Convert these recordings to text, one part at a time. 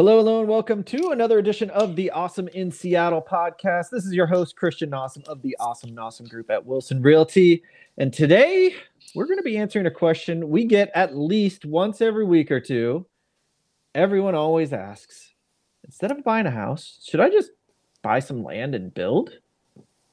Hello, hello, and welcome to another edition of the Awesome in Seattle podcast. This is your host, Christian Awesome of the Awesome Awesome Group at Wilson Realty. And today we're going to be answering a question we get at least once every week or two. Everyone always asks instead of buying a house, should I just buy some land and build?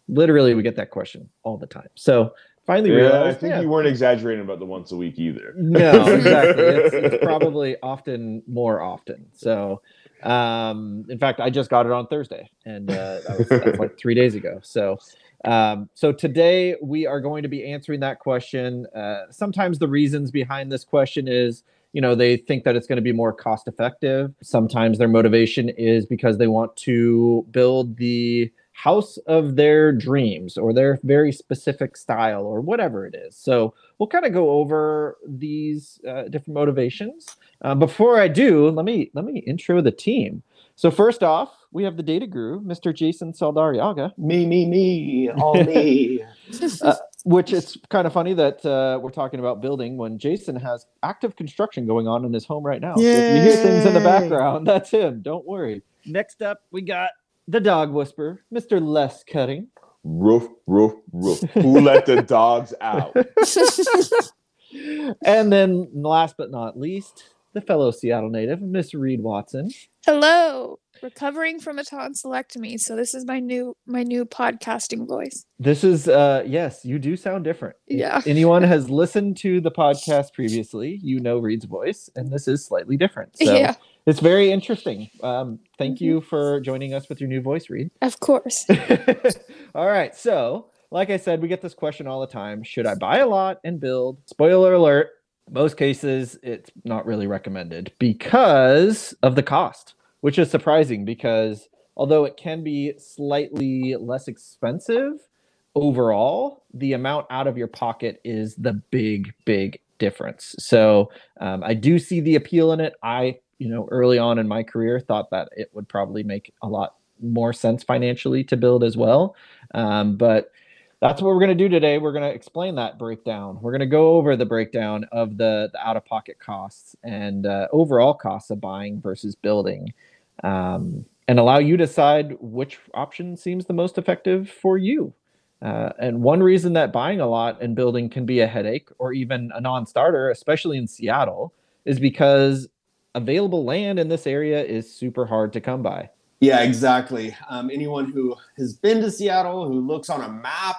Literally, we get that question all the time. So finally Yeah, realized. I think yeah, you weren't exaggerating about the once a week either. no, exactly. It's, it's probably often more often. So, um, in fact, I just got it on Thursday, and uh, that was, that's like three days ago. So, um, so today we are going to be answering that question. Uh, sometimes the reasons behind this question is, you know, they think that it's going to be more cost effective. Sometimes their motivation is because they want to build the house of their dreams or their very specific style or whatever it is. So we'll kind of go over these uh, different motivations. Uh, before I do, let me let me intro the team. So first off, we have the data guru, Mr. Jason Saldariaga, Me, me, me, all me. which it's kind of funny that uh, we're talking about building when Jason has active construction going on in his home right now. So if you hear things in the background, that's him. Don't worry. Next up, we got the dog whisperer, Mr. Les Cutting. Roof, roof, roof. Who let the dogs out? And then last but not least, the fellow Seattle native, Miss Reed Watson. Hello. Recovering from a tonsillectomy, so this is my new my new podcasting voice. This is uh yes, you do sound different. If Yeah. Anyone has listened to the podcast previously, you know Reed's voice, and this is slightly different. So yeah, it's very interesting. Um, thank Mhm. you for joining us with your new voice, Reed. of course. all right. So, like I said, we get this question all the time Should I buy a lot and build? Spoiler alert, most cases, it's not really recommended because of the cost, which is surprising because although it can be slightly less expensive overall, the amount out of your pocket is the big, big difference. So, um, I do see the appeal in it. I, you know, early on in my career, thought that it would probably make a lot more sense financially to build as well. Um, but that's what we're going to do today. We're going to explain that breakdown. We're going to go over the breakdown of the, the out of pocket costs and uh, overall costs of buying versus building um, and allow you to decide which option seems the most effective for you. Uh, and one reason that buying a lot and building can be a headache or even a non starter, especially in Seattle, is because available land in this area is super hard to come by. Yeah, exactly. Um, anyone who has been to Seattle, who looks on a map,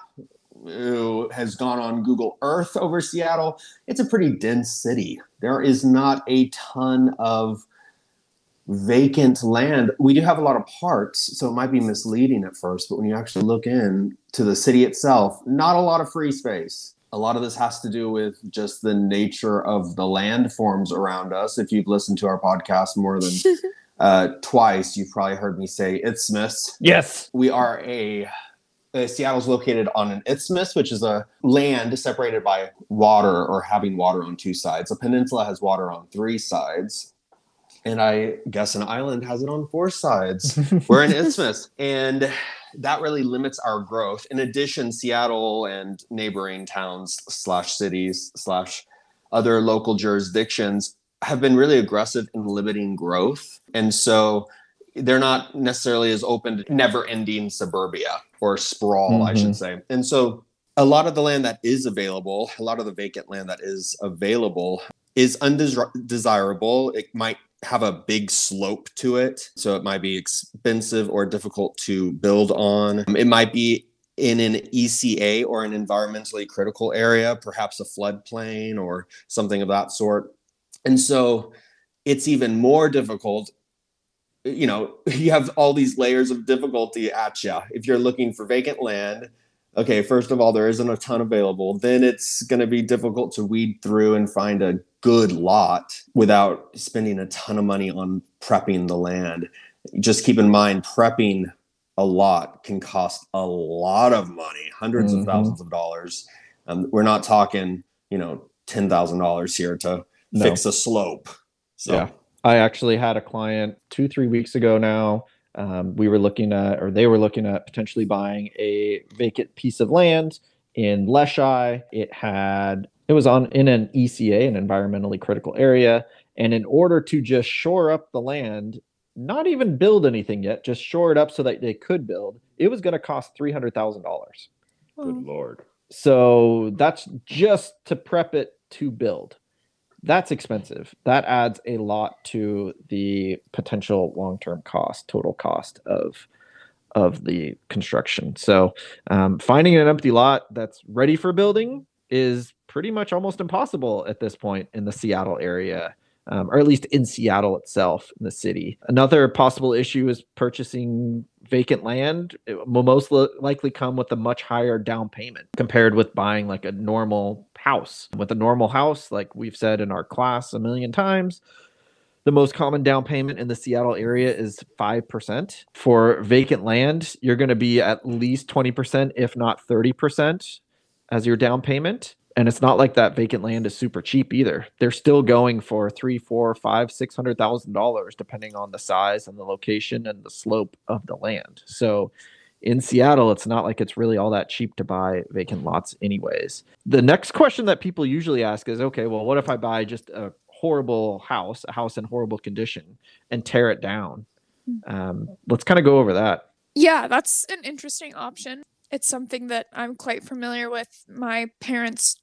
who has gone on Google Earth over Seattle, it's a pretty dense city. There is not a ton of vacant land. We do have a lot of parks, so it might be misleading at first, but when you actually look in to the city itself, not a lot of free space. A lot of this has to do with just the nature of the landforms around us. If you've listened to our podcast more than uh, twice, you've probably heard me say isthmus. Yes. We are a, uh, Seattle's located on an isthmus, which is a land separated by water or having water on two sides. A peninsula has water on three sides. And I guess an island has it on four sides. We're an isthmus. And that really limits our growth. In addition, Seattle and neighboring towns slash cities slash other local jurisdictions have been really aggressive in limiting growth. And so they're not necessarily as open to never ending suburbia or sprawl, I Mhm. should say. And so a lot of the land that is available, a lot of the vacant land that is available is undesirable. It might have a big slope to it. So it might be expensive or difficult to build on. It might be in an ECA or an environmentally critical area, perhaps a floodplain or something of that sort. And so it's even more difficult. You know, you have all these layers of difficulty at you. If you're looking for vacant land, okay, first of all, there isn't a ton available. Then it's going to be difficult to weed through and find a good lot without spending a ton of money on prepping the land. Just keep in mind, prepping a lot can cost a lot of money, 100s Mhm. of thousands of dollars. Um, we're not talking, you know, ten thousand dollars here to No. fix a slope. So Yeah. I actually had a client two, three weeks ago now. Um, we were looking at, or they were looking at potentially buying a vacant piece of land in Leshai. It had, it was on in an ECA, an environmentally critical area. And in order to just shore up the land, not even build anything yet, just shore it up so that they could build, it was going to cost $300,000. Good lord. So that's just to prep it to build. That's expensive. That adds a lot to the potential long-term cost, total cost of of the construction. So um, finding an empty lot that's ready for building is pretty much almost impossible at this point in the Seattle area. Um, or at least in Seattle itself, in the city. Another possible issue is purchasing vacant land. It will most li- likely come with a much higher down payment compared with buying like a normal house. With a normal house, like we've said in our class a million times, the most common down payment in the Seattle area is 5%. For vacant land, you're going to be at least 20%, if not 30%, as your down payment. And it's not like that vacant land is super cheap either. They're still going for three, four, five, six hundred thousand dollars, depending on the size and the location and the slope of the land. So in Seattle, it's not like it's really all that cheap to buy vacant lots, anyways. The next question that people usually ask is okay, well, what if I buy just a horrible house, a house in horrible condition, and tear it down? Um, let's kind of go over that. Yeah, that's an interesting option. It's something that I'm quite familiar with. My parents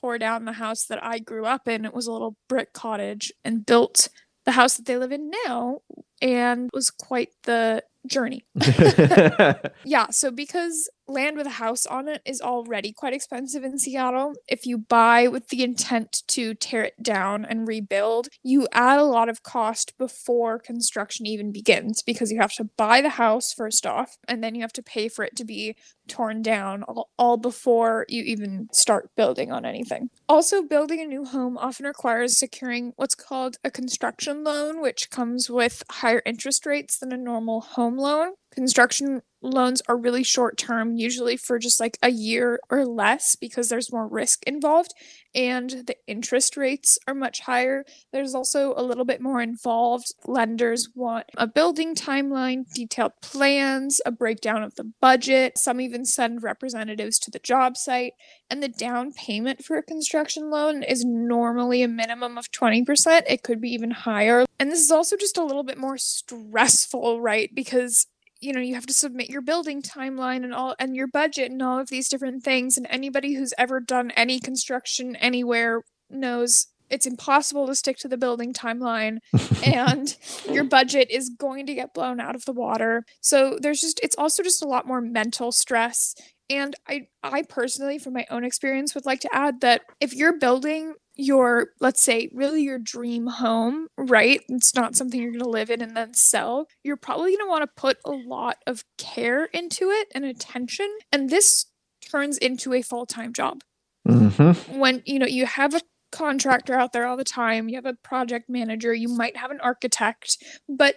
tore down the house that I grew up in. It was a little brick cottage and built the house that they live in now and was quite the journey. Yeah, so because land with a house on it is already quite expensive in Seattle, if you buy with the intent to tear it down and rebuild, you add a lot of cost before construction even begins because you have to buy the house first off and then you have to pay for it to be torn down all, all before you even start building on anything. Also, building a new home often requires securing what's called a construction loan, which comes with higher interest rates than a normal home loan. Construction loans are really short term, usually for just like a year or less because there's more risk involved and the interest rates are much higher. There's also a little bit more involved. Lenders want a building timeline, detailed plans, a breakdown of the budget. Some even send representatives to the job site. And the down payment for a construction loan is normally a minimum of 20%. It could be even higher. And this is also just a little bit more stressful, right? Because you know you have to submit your building timeline and all and your budget and all of these different things and anybody who's ever done any construction anywhere knows it's impossible to stick to the building timeline and your budget is going to get blown out of the water. So there's just it's also just a lot more mental stress and i i personally from my own experience would like to add that if you're building your let's say really your dream home right? It's not something you're going to live in and then sell. You're probably going to want to put a lot of care into it and attention and this turns into a full-time job. Mhm. when you know you have a contractor out there all the time you have a project manager you might have an architect but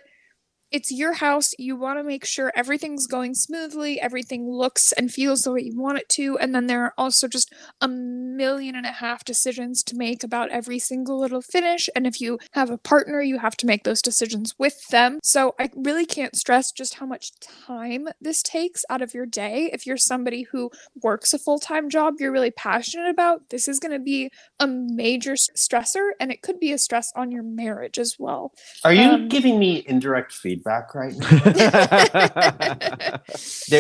it's your house. You want to make sure everything's going smoothly everything looks and feels the way you want it to and then there are also just a million and a half decisions to make about every single little finish and if you have a partner you have to make those decisions with them. So i really can't stress just how much time this takes out of your day. If you're somebody who works a full-time job you're really passionate about this is going to be a major stressor and it could be a stress on your marriage as well. Are you Um, giving me indirect feedback right now?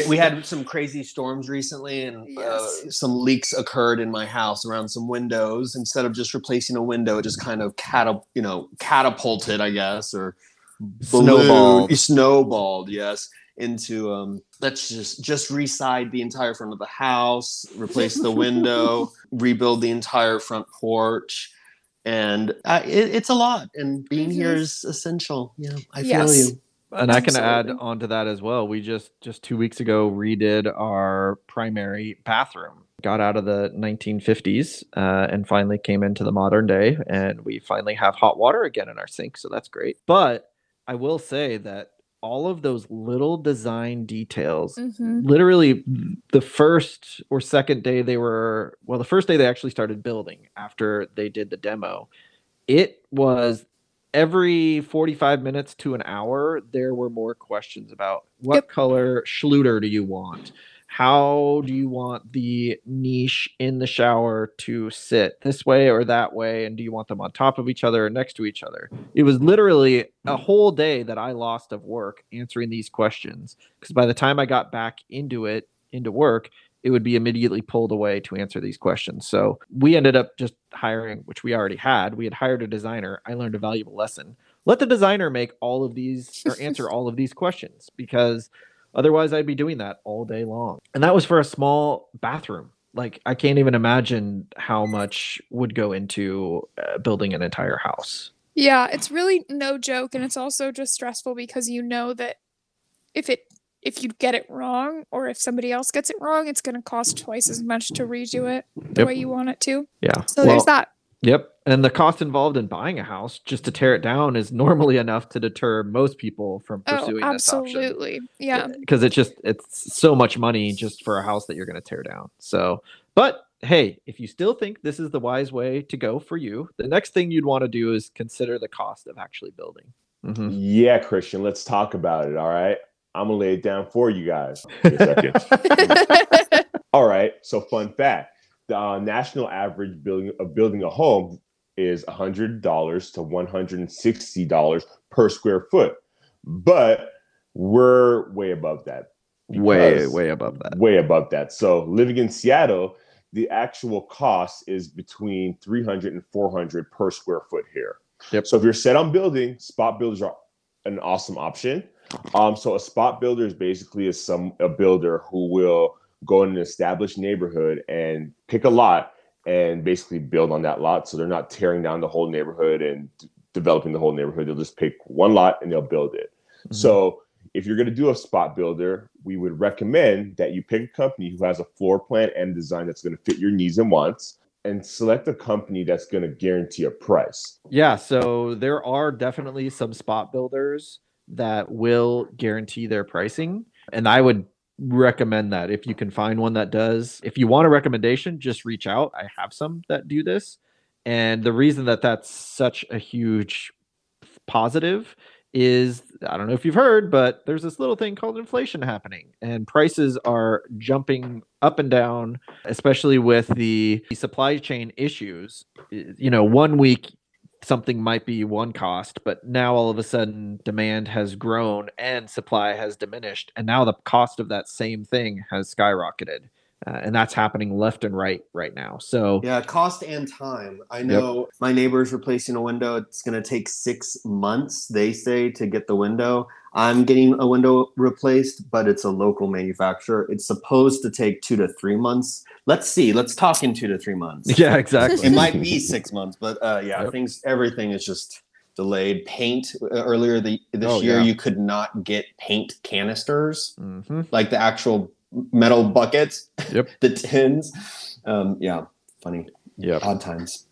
we had some crazy storms recently, and Yes. uh, some leaks occurred in my house around some windows. Instead of just replacing a window, it just kind of catap- you know, catapulted, I guess, or Snowballed. snowballed, yes, into um. Let's just just reside the entire front of the house, replace the window, rebuild the entire front porch. And uh, it, it's a lot, and being here Mhm. is essential. Yeah, I feel Yes. you. And I can add on to that as well. We just just two weeks ago redid our primary bathroom. Got out of the 1950s uh, and finally came into the modern day, and we finally have hot water again in our sink, so that's great. But I will say that all of those little design details Mhm. literally the first or second day they were well the first day they actually started building after they did the demo it was every 45 minutes to an hour there were more questions about what Yep. color Schluter do you want how do you want the niche in the shower to sit this way or that way? And do you want them on top of each other or next to each other? It was literally a whole day that I lost of work answering these questions. Because by the time I got back into it, into work, it would be immediately pulled away to answer these questions. So we ended up just hiring, which we already had. We had hired a designer. I learned a valuable lesson. Let the designer make all of these or answer all of these questions because otherwise I'd be doing that all day long. And that was for a small bathroom. Like I can't even imagine how much would go into uh, building an entire house. Yeah, it's really no joke, and it's also just stressful because you know that if it if you get it wrong or if somebody else gets it wrong, it's going to cost twice as much to redo it the Yep. way you want it to. Yeah. So there's that. Yep. And the cost involved in buying a house just to tear it down is normally enough to deter most people from Oh, pursuing this option. absolutely. Yeah. Because it's just it's so much money just for a house that you're going to tear down. So, but hey, if you still think this is the wise way to go for you, the next thing you'd want to do is consider the cost of actually building. Mhm. Yeah, Christian, let's talk about it. All right. I'm gonna lay it down for you guys. Wait a second. All right. So, fun fact: the uh, national average building of building a home is hundred dollars to one hundred and sixty dollars per square foot, but we're way above that. Way, way above that. Way above that. So, living in Seattle, the actual cost is between 300 and 400 per square foot here. Yep. So, if you're set on building, spot builders are an awesome option. Um, so a spot builder is basically a some a builder who will go in an established neighborhood and pick a lot and basically build on that lot. So they're not tearing down the whole neighborhood and d- developing the whole neighborhood. They'll just pick one lot and they'll build it. Mhm. So if you're going to do a spot builder, we would recommend that you pick a company who has a floor plan and design that's going to fit your needs and wants and select a company that's going to guarantee a price. Yeah, so there are definitely some spot builders that will guarantee their pricing. And I would recommend that if you can find one that does. If you want a recommendation, just reach out. I have some that do this. And the reason that that's such a huge positive is I don't know if you've heard, but there's this little thing called inflation happening, and prices are jumping up and down, especially with the supply chain issues. You know, one week something might be one cost, but now all of a sudden demand has grown and supply has diminished, and now the cost of that same thing has skyrocketed. Uh, and that's happening left and right right now. So Yeah, cost and time. I know my neighbor's replacing a window. It's going to take six months, they say, to get the window. I'm getting a window replaced, but it's a local manufacturer. It's supposed to take two to three months. Let's see. Let's talk in two to three months. yeah, exactly. It might be six months, but uh, yeah, Yep. things, everything is just delayed. Paint uh, earlier the, this Oh, year, yeah. you could not get paint canisters hmm like the actual metal buckets, Yep. the tins. Um, yeah, funny, Yep. odd times.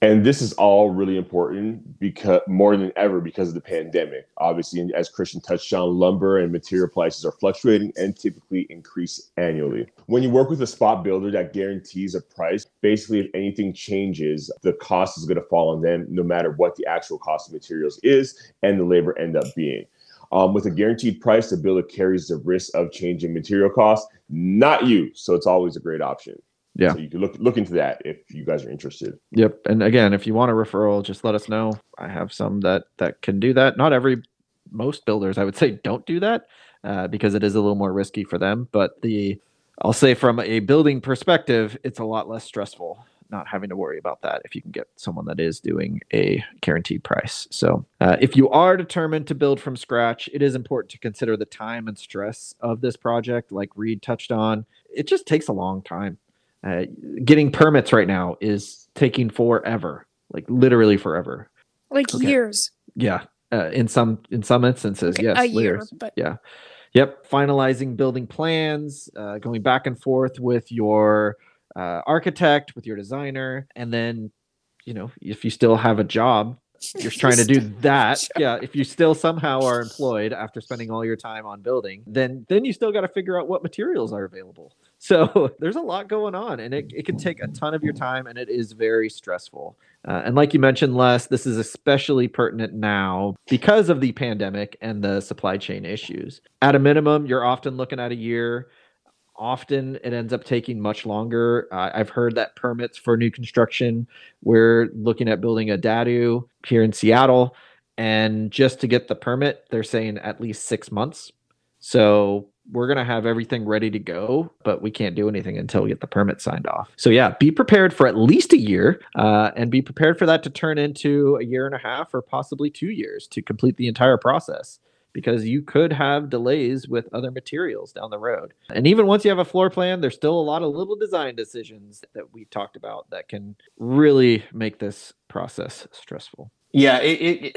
And this is all really important because more than ever because of the pandemic. Obviously, as Christian touched on, lumber and material prices are fluctuating and typically increase annually. When you work with a spot builder that guarantees a price, basically, if anything changes, the cost is going to fall on them no matter what the actual cost of materials is and the labor end up being. Um, with a guaranteed price, the builder carries the risk of changing material costs, not you. So it's always a great option. Yeah. So you can look look into that if you guys are interested. Yep. And again, if you want a referral, just let us know. I have some that that can do that. Not every most builders, I would say, don't do that uh, because it is a little more risky for them. But the I'll say from a building perspective, it's a lot less stressful not having to worry about that if you can get someone that is doing a guaranteed price. So, uh, if you are determined to build from scratch, it is important to consider the time and stress of this project. Like Reed touched on, it just takes a long time. Uh, getting permits right now is taking forever, like literally forever. Like Okay. years. Yeah, uh, in some in some instances, Okay, yes, a year, years. but Yeah. Yep. Finalizing building plans, uh, going back and forth with your uh, architect, with your designer, and then, you know, if you still have a job, you're trying to do that. Yeah. If you still somehow are employed after spending all your time on building, then then you still got to figure out what materials are available. So there's a lot going on, and it, it can take a ton of your time, and it is very stressful. Uh, and like you mentioned, Les, this is especially pertinent now because of the pandemic and the supply chain issues. At a minimum, you're often looking at a year, often it ends up taking much longer. Uh, I've heard that permits for new construction, we're looking at building a DADU here in Seattle. And just to get the permit, they're saying at least six months. So we're going to have everything ready to go, but we can't do anything until we get the permit signed off. So, yeah, be prepared for at least a year uh, and be prepared for that to turn into a year and a half or possibly two years to complete the entire process because you could have delays with other materials down the road. And even once you have a floor plan, there's still a lot of little design decisions that we talked about that can really make this process stressful. Yeah, it, it, it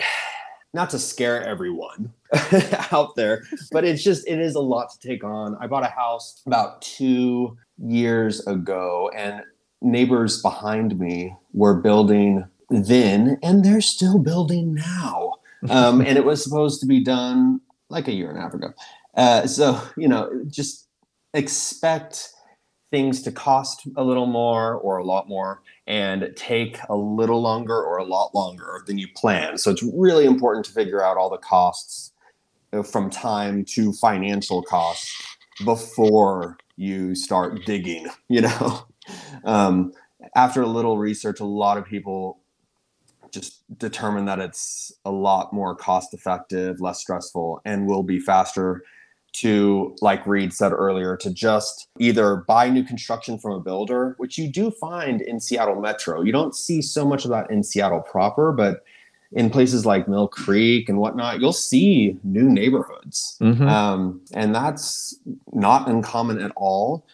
not to scare everyone out there, but it's just it is a lot to take on. I bought a house about 2 years ago and neighbors behind me were building then and they're still building now. Um, and it was supposed to be done like a year and a half ago. Uh, so, you know, just expect things to cost a little more or a lot more and take a little longer or a lot longer than you plan. So it's really important to figure out all the costs uh, from time to financial costs before you start digging, you know. Um, after a little research, a lot of people just determine that it's a lot more cost effective, less stressful, and will be faster to, like Reed said earlier, to just either buy new construction from a builder, which you do find in Seattle Metro. You don't see so much of that in Seattle proper, but in places like Mill Creek and whatnot, you'll see new neighborhoods. Mhm. Um, and that's not uncommon at all.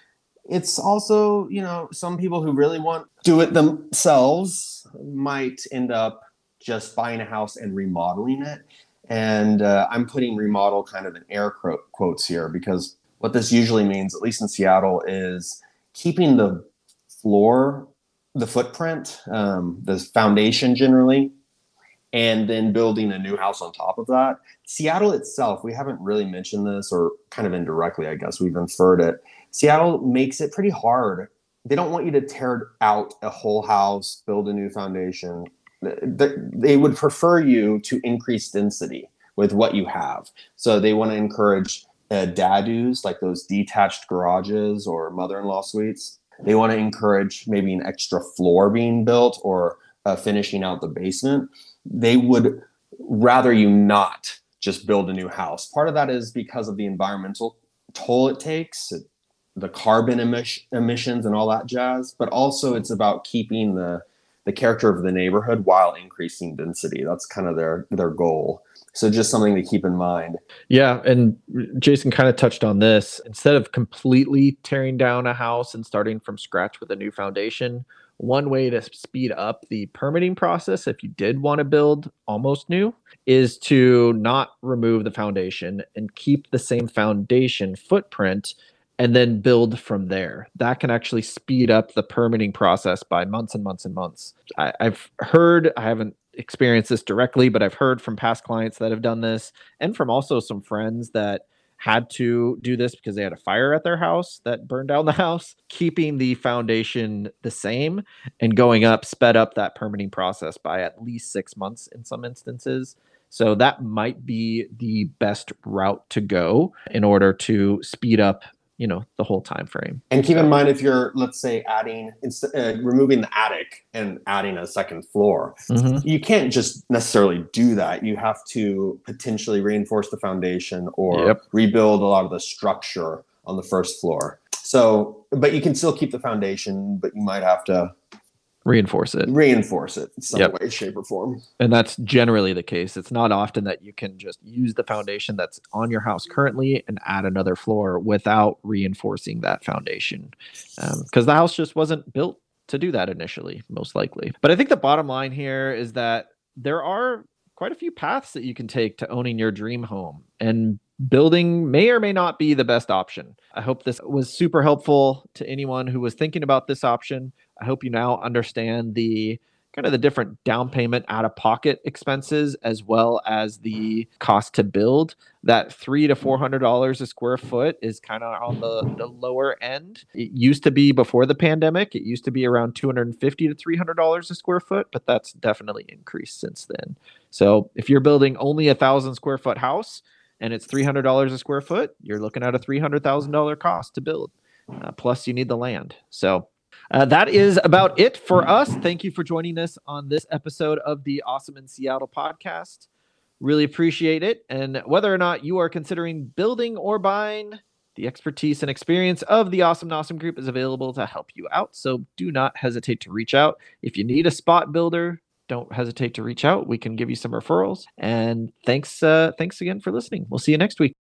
It's also, you know, some people who really want to do it themselves might end up just buying a house and remodeling it. And uh, I'm putting remodel kind of in air quotes here because what this usually means, at least in Seattle, is keeping the floor, the footprint, um, the foundation generally, and then building a new house on top of that. Seattle itself, we haven't really mentioned this, or kind of indirectly, I guess we've inferred it. Seattle makes it pretty hard. They don't want you to tear out a whole house, build a new foundation. They, would prefer you to increase density with what you have. So they want to encourage uh, DADUs, like those detached garages or mother-in-law suites. They want to encourage maybe an extra floor being built or uh, finishing out the basement. They would rather you not just build a new house. Part of that is because of the environmental toll it takes, the carbon emission, emissions, and all that jazz. But also, it's about keeping the the character of the neighborhood while increasing density. That's kind of their their goal. So just something to keep in mind. Yeah, and Jason kind of touched on this. Instead of completely tearing down a house and starting from scratch with a new foundation, one way to speed up the permitting process if you did want to build almost new is to not remove the foundation and keep the same foundation footprint and then build from there. That can actually speed up the permitting process by months and months and months. I, I've heard, I haven't experienced this directly, but I've heard from past clients that have done this and from also some friends that had to do this because they had a fire at their house that burned down the house. Keeping the foundation the same and going up sped up that permitting process by at least six months in some instances. So that might be the best route to go in order to speed up you know the whole time frame And keep in mind if you're, let's say, adding, uh, removing the attic and adding a second floor, Mhm. you can't just necessarily do that. You have to potentially reinforce the foundation or Yep. rebuild a lot of the structure on the first floor. So, but you can still keep the foundation, but you might have to reinforce it. Reinforce it in some Yep. way, shape, or form. and that's generally the case. It's not often that you can just use the foundation that's on your house currently and add another floor without reinforcing that foundation um, because the house just wasn't built to do that initially most likely. But i think the bottom line here is that there are quite a few paths that you can take to owning your dream home and building may or may not be the best option. I hope this was super helpful to anyone who was thinking about this option i hope you now understand the kind of the different down payment out of pocket expenses as well as the cost to build. That three to four hundred dollars a square foot is kind of on the, the lower end. It used to be before the pandemic it used to be around 250 to 300 dollars a square foot but that's definitely increased since then. So if you're building only a thousand square foot house and it's $300 a square foot you're looking at a $300000 cost to build Uh, plus, you need the land. So uh, that is about it for us. Thank you for joining us on this episode of the Awesome in Seattle podcast. Really appreciate it. And whether or not you are considering building or buying, the expertise and experience of the Awesome Awesome Group is available to help you out. So do not hesitate to reach out. If you need a spot builder, don't hesitate to reach out. We can give you some referrals. And thanks, uh, thanks again for listening. We'll see you next week.